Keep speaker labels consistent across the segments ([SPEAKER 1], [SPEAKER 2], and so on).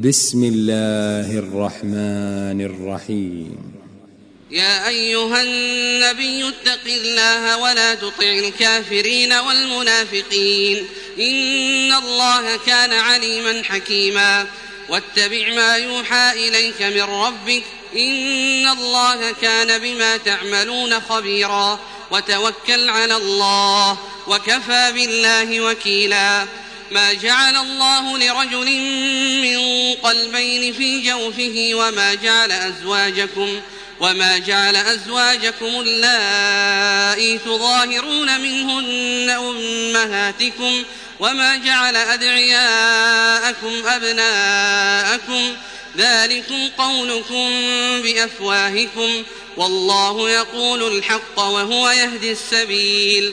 [SPEAKER 1] بسم الله الرحمن الرحيم
[SPEAKER 2] يا أيها النبي اتق الله ولا تطع الكافرين والمنافقين إن الله كان عليما حكيما واتبع ما يوحى إليك من ربك إن الله كان بما تعملون خبيرا وتوكل على الله وكفى بالله وكيلا ما جعل الله لرجل من قلبين في جوفه وما جعل أزواجكم وما جعل أزواجكم اللائي تظاهرون منهن أمهاتكم وما جعل أدعياءكم أبناءكم ذلكم قولكم بأفواهكم والله يقول الحق وهو يهدي السبيل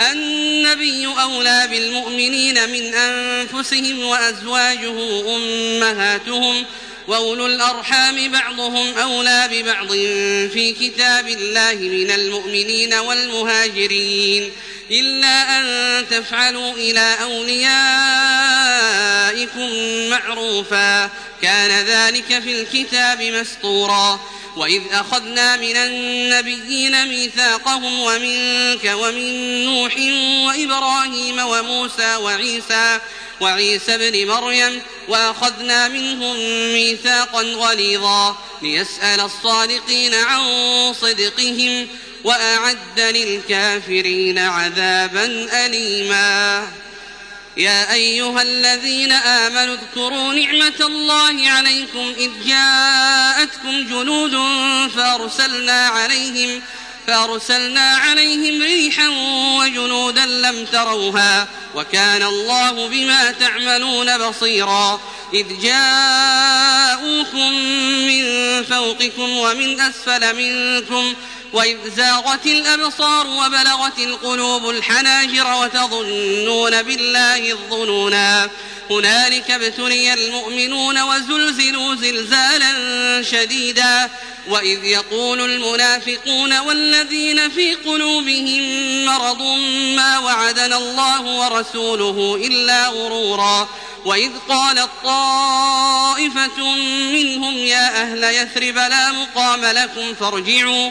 [SPEAKER 2] النبي أولى بالمؤمنين من أنفسهم وأزواجه أمهاتهم وأولو الأرحام بعضهم أولى ببعض في كتاب الله من المؤمنين والمهاجرين إلا أن تفعلوا إلى أوليائكم معروفا كان ذلك في الكتاب مسطورا وإذ أخذنا من النبيين ميثاقهم ومنك ومن نوح وإبراهيم وموسى وعيسى وعيسى ابن مريم وأخذنا منهم ميثاقا غليظا ليسأل الصادقين عن صدقهم وأعد للكافرين عذابا أليما يا أيها الذين آمنوا اذكروا نعمة الله عليكم إذ جاءتكم جنود فأرسلنا عليهم فأرسلنا عليهم ريحا وجنودا لم تروها وكان الله بما تعملون بصيرا إذ جاءوكم من فوقكم ومن أسفل منكم وإذ زاغت الأبصار وبلغت القلوب الحناجر وتظنون بالله الظنونا هنالك ابتلي المؤمنون وزلزلوا زلزالا شديدا وإذ يقول المنافقون والذين في قلوبهم مرض ما وعدنا الله ورسوله إلا غرورا وإذ قالت طائفة منهم يا أهل يثرب لا مقام لكم فارجعوا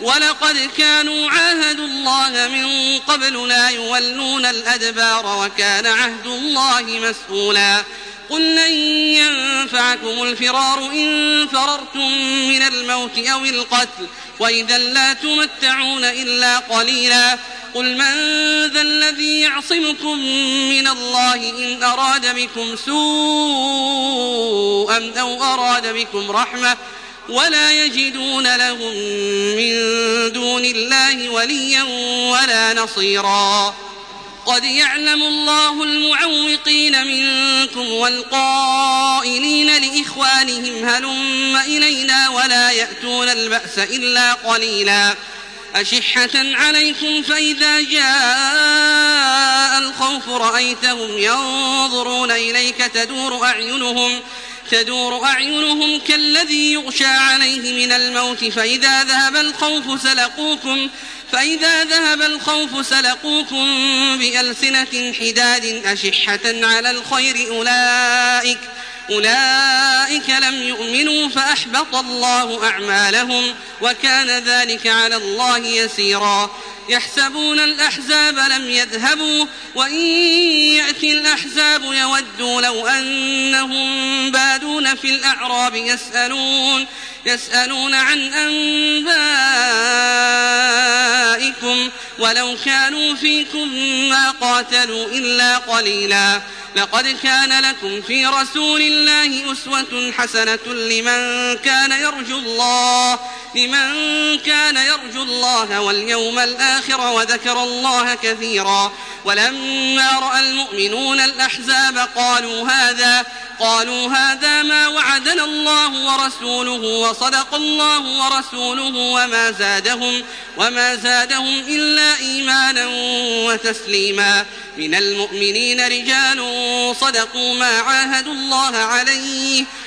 [SPEAKER 2] ولقد كانوا عاهدوا الله من قبل لا يولون الأدبار وكان عهد الله مسؤولا قل لن ينفعكم الفرار إن فررتم من الموت أو القتل وإذا لا تمتعون إلا قليلا قل من ذا الذي يعصمكم من الله إن أراد بكم سوءا أو أراد بكم رحمة ولا يجدون لهم من دون الله وليا ولا نصيرا قد يعلم الله المعوقين منكم والقائلين لإخوانهم هلم إلينا ولا يأتون البأس إلا قليلا أشحة عليكم فإذا جاء الخوف رأيتهم ينظرون إليك تدور أعينهم ۖ تدور أعينهم كالذي يغشى عليه من الموت فإذا ذهب الخوف سلقوكم فإذا ذهب الخوف سلقوكم بألسنة حداد أشحة على الخير أولئك أولئك لم يؤمنوا فأحبط الله أعمالهم وكان ذلك على الله يسيرا يحسبون الأحزاب لم يذهبوا وإن يأتي الأحزاب يودوا لو أنهم بادون في الأعراب يسألون يسألون عن أنبائكم ولو كانوا فيكم ما قاتلوا إلا قليلا لقد كان لكم في رسول الله أسوة حسنة لمن كان يرجو الله لمن كان يرجو الله واليوم الآخر وذكر الله كثيرا ولما رأى المؤمنون الأحزاب قالوا هذا قالوا هذا ما وعدنا الله ورسوله وصدق الله ورسوله وما زادهم وما زادهم إلا إيمانا وتسليما من المؤمنين رجال صدقوا ما عاهدوا الله عليه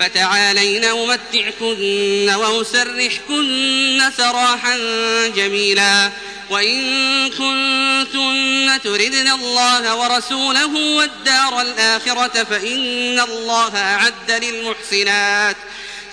[SPEAKER 2] فتعالين أمتعكن وأسرحكن سراحا جميلا وإن كنتن تردن الله ورسوله والدار الآخرة فإن الله أعد للمحسنات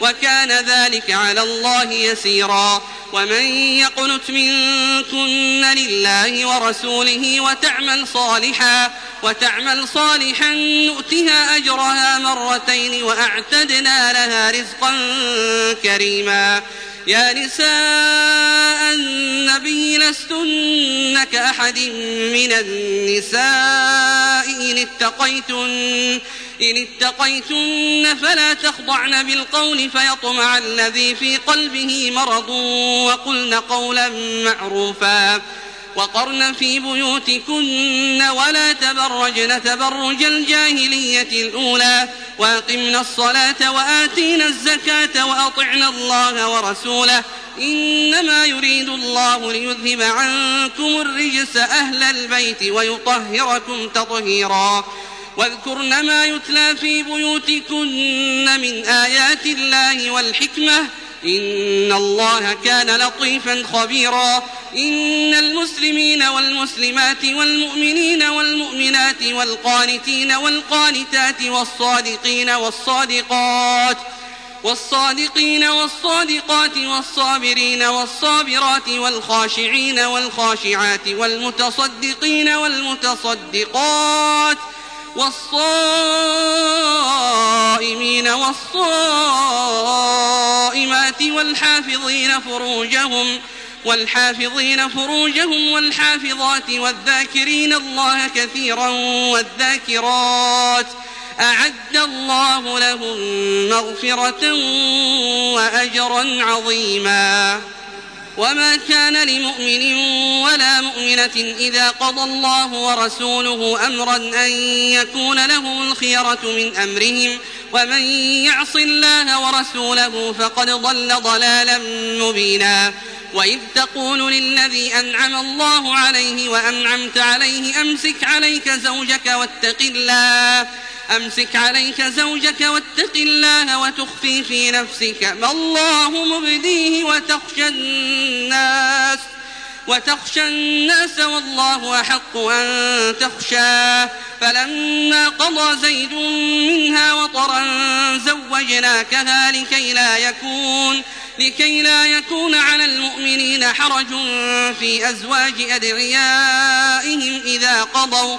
[SPEAKER 2] وكان ذلك على الله يسيرا ومن يقنت منكن لله ورسوله وتعمل صالحا وتعمل صالحا نؤتها أجرها مرتين وأعتدنا لها رزقا كريما يا نساء النبي لستن كأحد من النساء إن اتقيتن إن اتقيتن فلا تخضعن بالقول فيطمع الذي في قلبه مرض وقلن قولا معروفا وقرن في بيوتكن ولا تبرجن تبرج الجاهلية الأولى وأقمن الصلاة وآتينا الزكاة وأطعنا الله ورسوله إنما يريد الله ليذهب عنكم الرجس أهل البيت ويطهركم تطهيراً واذكرن ما يتلى في بيوتكن من آيات الله والحكمة إن الله كان لطيفا خبيرا إن المسلمين والمسلمات والمؤمنين والمؤمنات والقانتين والقانتات والصادقين والصادقات والصادقين والصادقات والصابرين والصابرات والخاشعين والخاشعات والمتصدقين والمتصدقات والمتصدقات والصائمين والصائمات والحافظين فروجهم والحافظين فروجهم والحافظات والذاكرين الله كثيرا والذاكرات أعد الله لهم مغفرة وأجرا عظيما وما كان لمؤمن ولا مؤمنة إذا قضى الله ورسوله أمرا أن يكون لهم الخيرة من أمرهم ومن يعص الله ورسوله فقد ضل ضلالا مبينا وإذ تقول للذي أنعم الله عليه وأنعمت عليه أمسك عليك زوجك واتق الله أمسك عليك زوجك واتق الله وتخفي في نفسك ما الله مبديه وتخشى الناس وتخشى الناس والله أحق أن تخشاه فلما قضى زيد منها وطرا زوجناكها لكي لا يكون لكي لا يكون على المؤمنين حرج في أزواج أدعيائهم إذا قضوا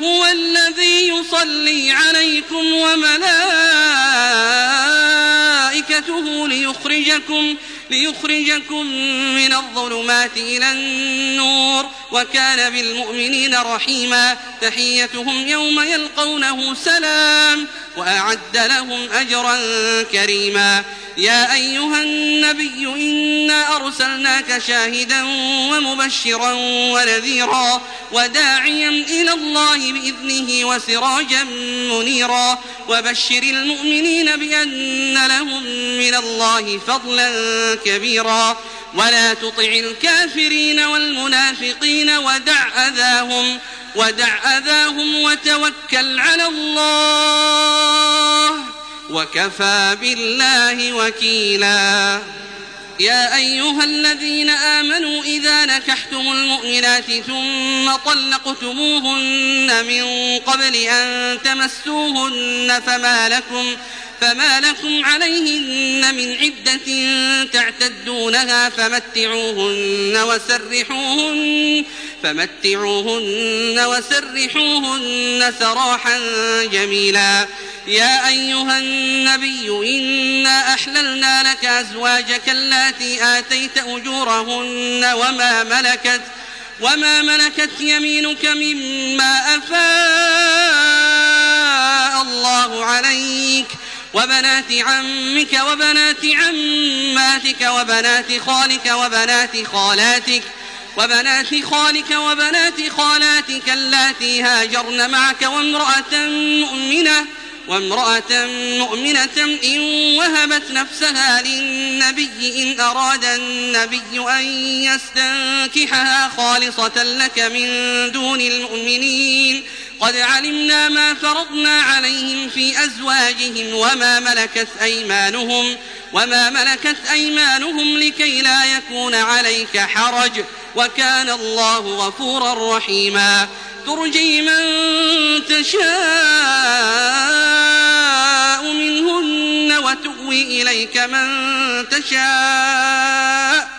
[SPEAKER 2] هو الذي يصلي عليكم وملائكته ليخرجكم ليخرجكم من الظلمات إلى النور وكان بالمؤمنين رحيما تحيتهم يوم يلقونه سلام وأعد لهم أجرا كريما يا أيها النبي إنا أرسلناك شاهدا ومبشرا ونذيرا وداعيا إلى الله بإذنه وسراجا منيرا وبشر المؤمنين بأن لهم من الله فضلا كبيرا ولا تطع الكافرين والمنافقين ودع أذاهم ودع أذاهم وتوكل على الله وكفى بالله وكيلا يا أيها الذين آمنوا إذا نكحتم المؤمنات ثم طلقتموهن من قبل أن تمسوهن فما لكم فما لكم عليهن من عدة تعتدونها فمتعوهن وسرحوهن فمتعوهن وسرحوهن سراحا جميلا يا أيها النبي إنا أحللنا لك أزواجك التي آتيت أجورهن وما ملكت وما ملكت يمينك مما أفاء الله عليك وبنات عمك وبنات عماتك وبنات خالك وبنات خالاتك وبنات خالك وبنات خالاتك اللاتي هاجرن معك وامرأة مؤمنة وامرأة مؤمنة إن وهبت نفسها للنبي إن أراد النبي أن يستنكحها خالصة لك من دون المؤمنين قد علمنا ما فرضنا عليهم في أزواجهم وما ملكت أيمانهم وما ملكت أيمانهم لكي لا يكون عليك حرج وكان الله غفورا رحيما ترجي من تشاء منهن وتؤوي إليك من تشاء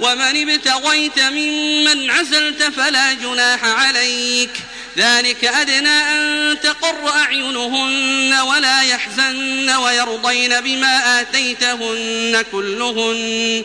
[SPEAKER 2] ومن ابتغيت ممن عزلت فلا جناح عليك ذلك أدنى أن تقر أعينهن ولا يحزن ويرضين بما آتيتهن كلهن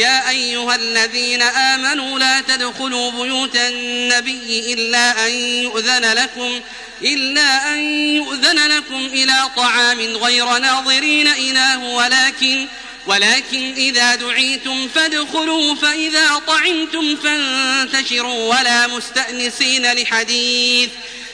[SPEAKER 2] يا أيها الذين آمنوا لا تدخلوا بيوت النبي إلا أن يؤذن لكم إلا أن يؤذن لكم إلى طعام غير ناظرين إله ولكن ولكن إذا دعيتم فادخلوا فإذا طعمتم فانتشروا ولا مستأنسين لحديث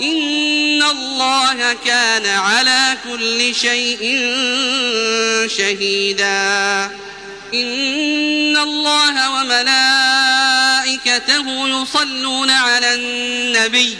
[SPEAKER 2] إن الله كان على كل شيء شهيدا إن الله وملائكته يصلون على النبي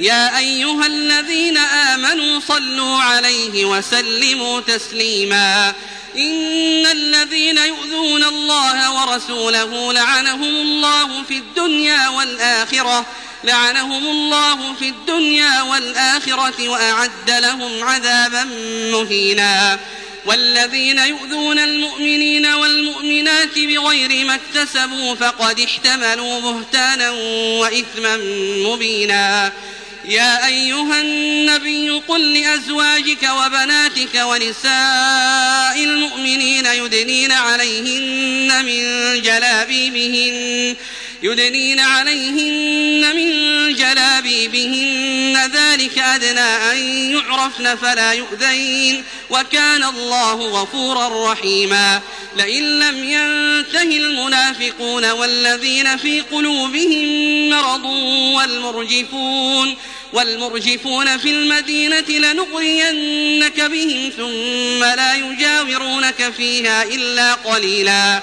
[SPEAKER 2] يا أيها الذين آمنوا صلوا عليه وسلموا تسليما إن الذين يؤذون الله ورسوله لعنهم الله في الدنيا والآخرة لعنهم الله في الدنيا والآخرة وأعد لهم عذابا مهينا والذين يؤذون المؤمنين والمؤمنات بغير ما اكتسبوا فقد احتملوا بهتانا وإثما مبينا يا أيها النبي قل لأزواجك وبناتك ونساء المؤمنين يدنين عليهن من جلابيبهن يدنين عليهن من جلابيبهن ذلك أدنى أن يعرفن فلا يؤذين وكان الله غفورا رحيما لئن لم ينته المنافقون والذين في قلوبهم مرض والمرجفون والمرجفون في المدينة لنغرينك بهم ثم لا يجاورونك فيها إلا قليلاً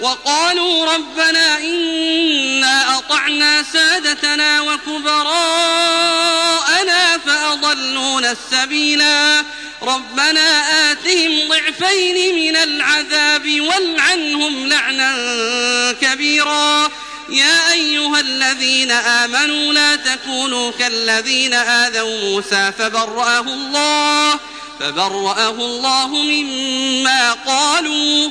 [SPEAKER 2] وقالوا ربنا إنا أطعنا سادتنا وكبراءنا فأضلون السبيلا ربنا آتهم ضعفين من العذاب والعنهم لعنا كبيرا يا أيها الذين آمنوا لا تكونوا كالذين آذوا موسى فبرأه الله فبرأه الله مما قالوا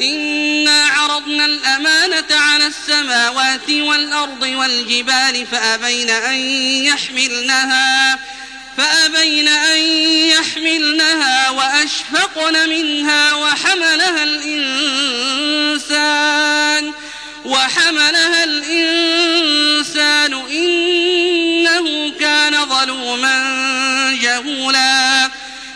[SPEAKER 2] إنا عرضنا الأمانة على السماوات والأرض والجبال فأبين أن يحملنها فأبين أن يحملنها وأشفقن منها وحملها الإنسان وحملها الإنسان إنه كان ظلوما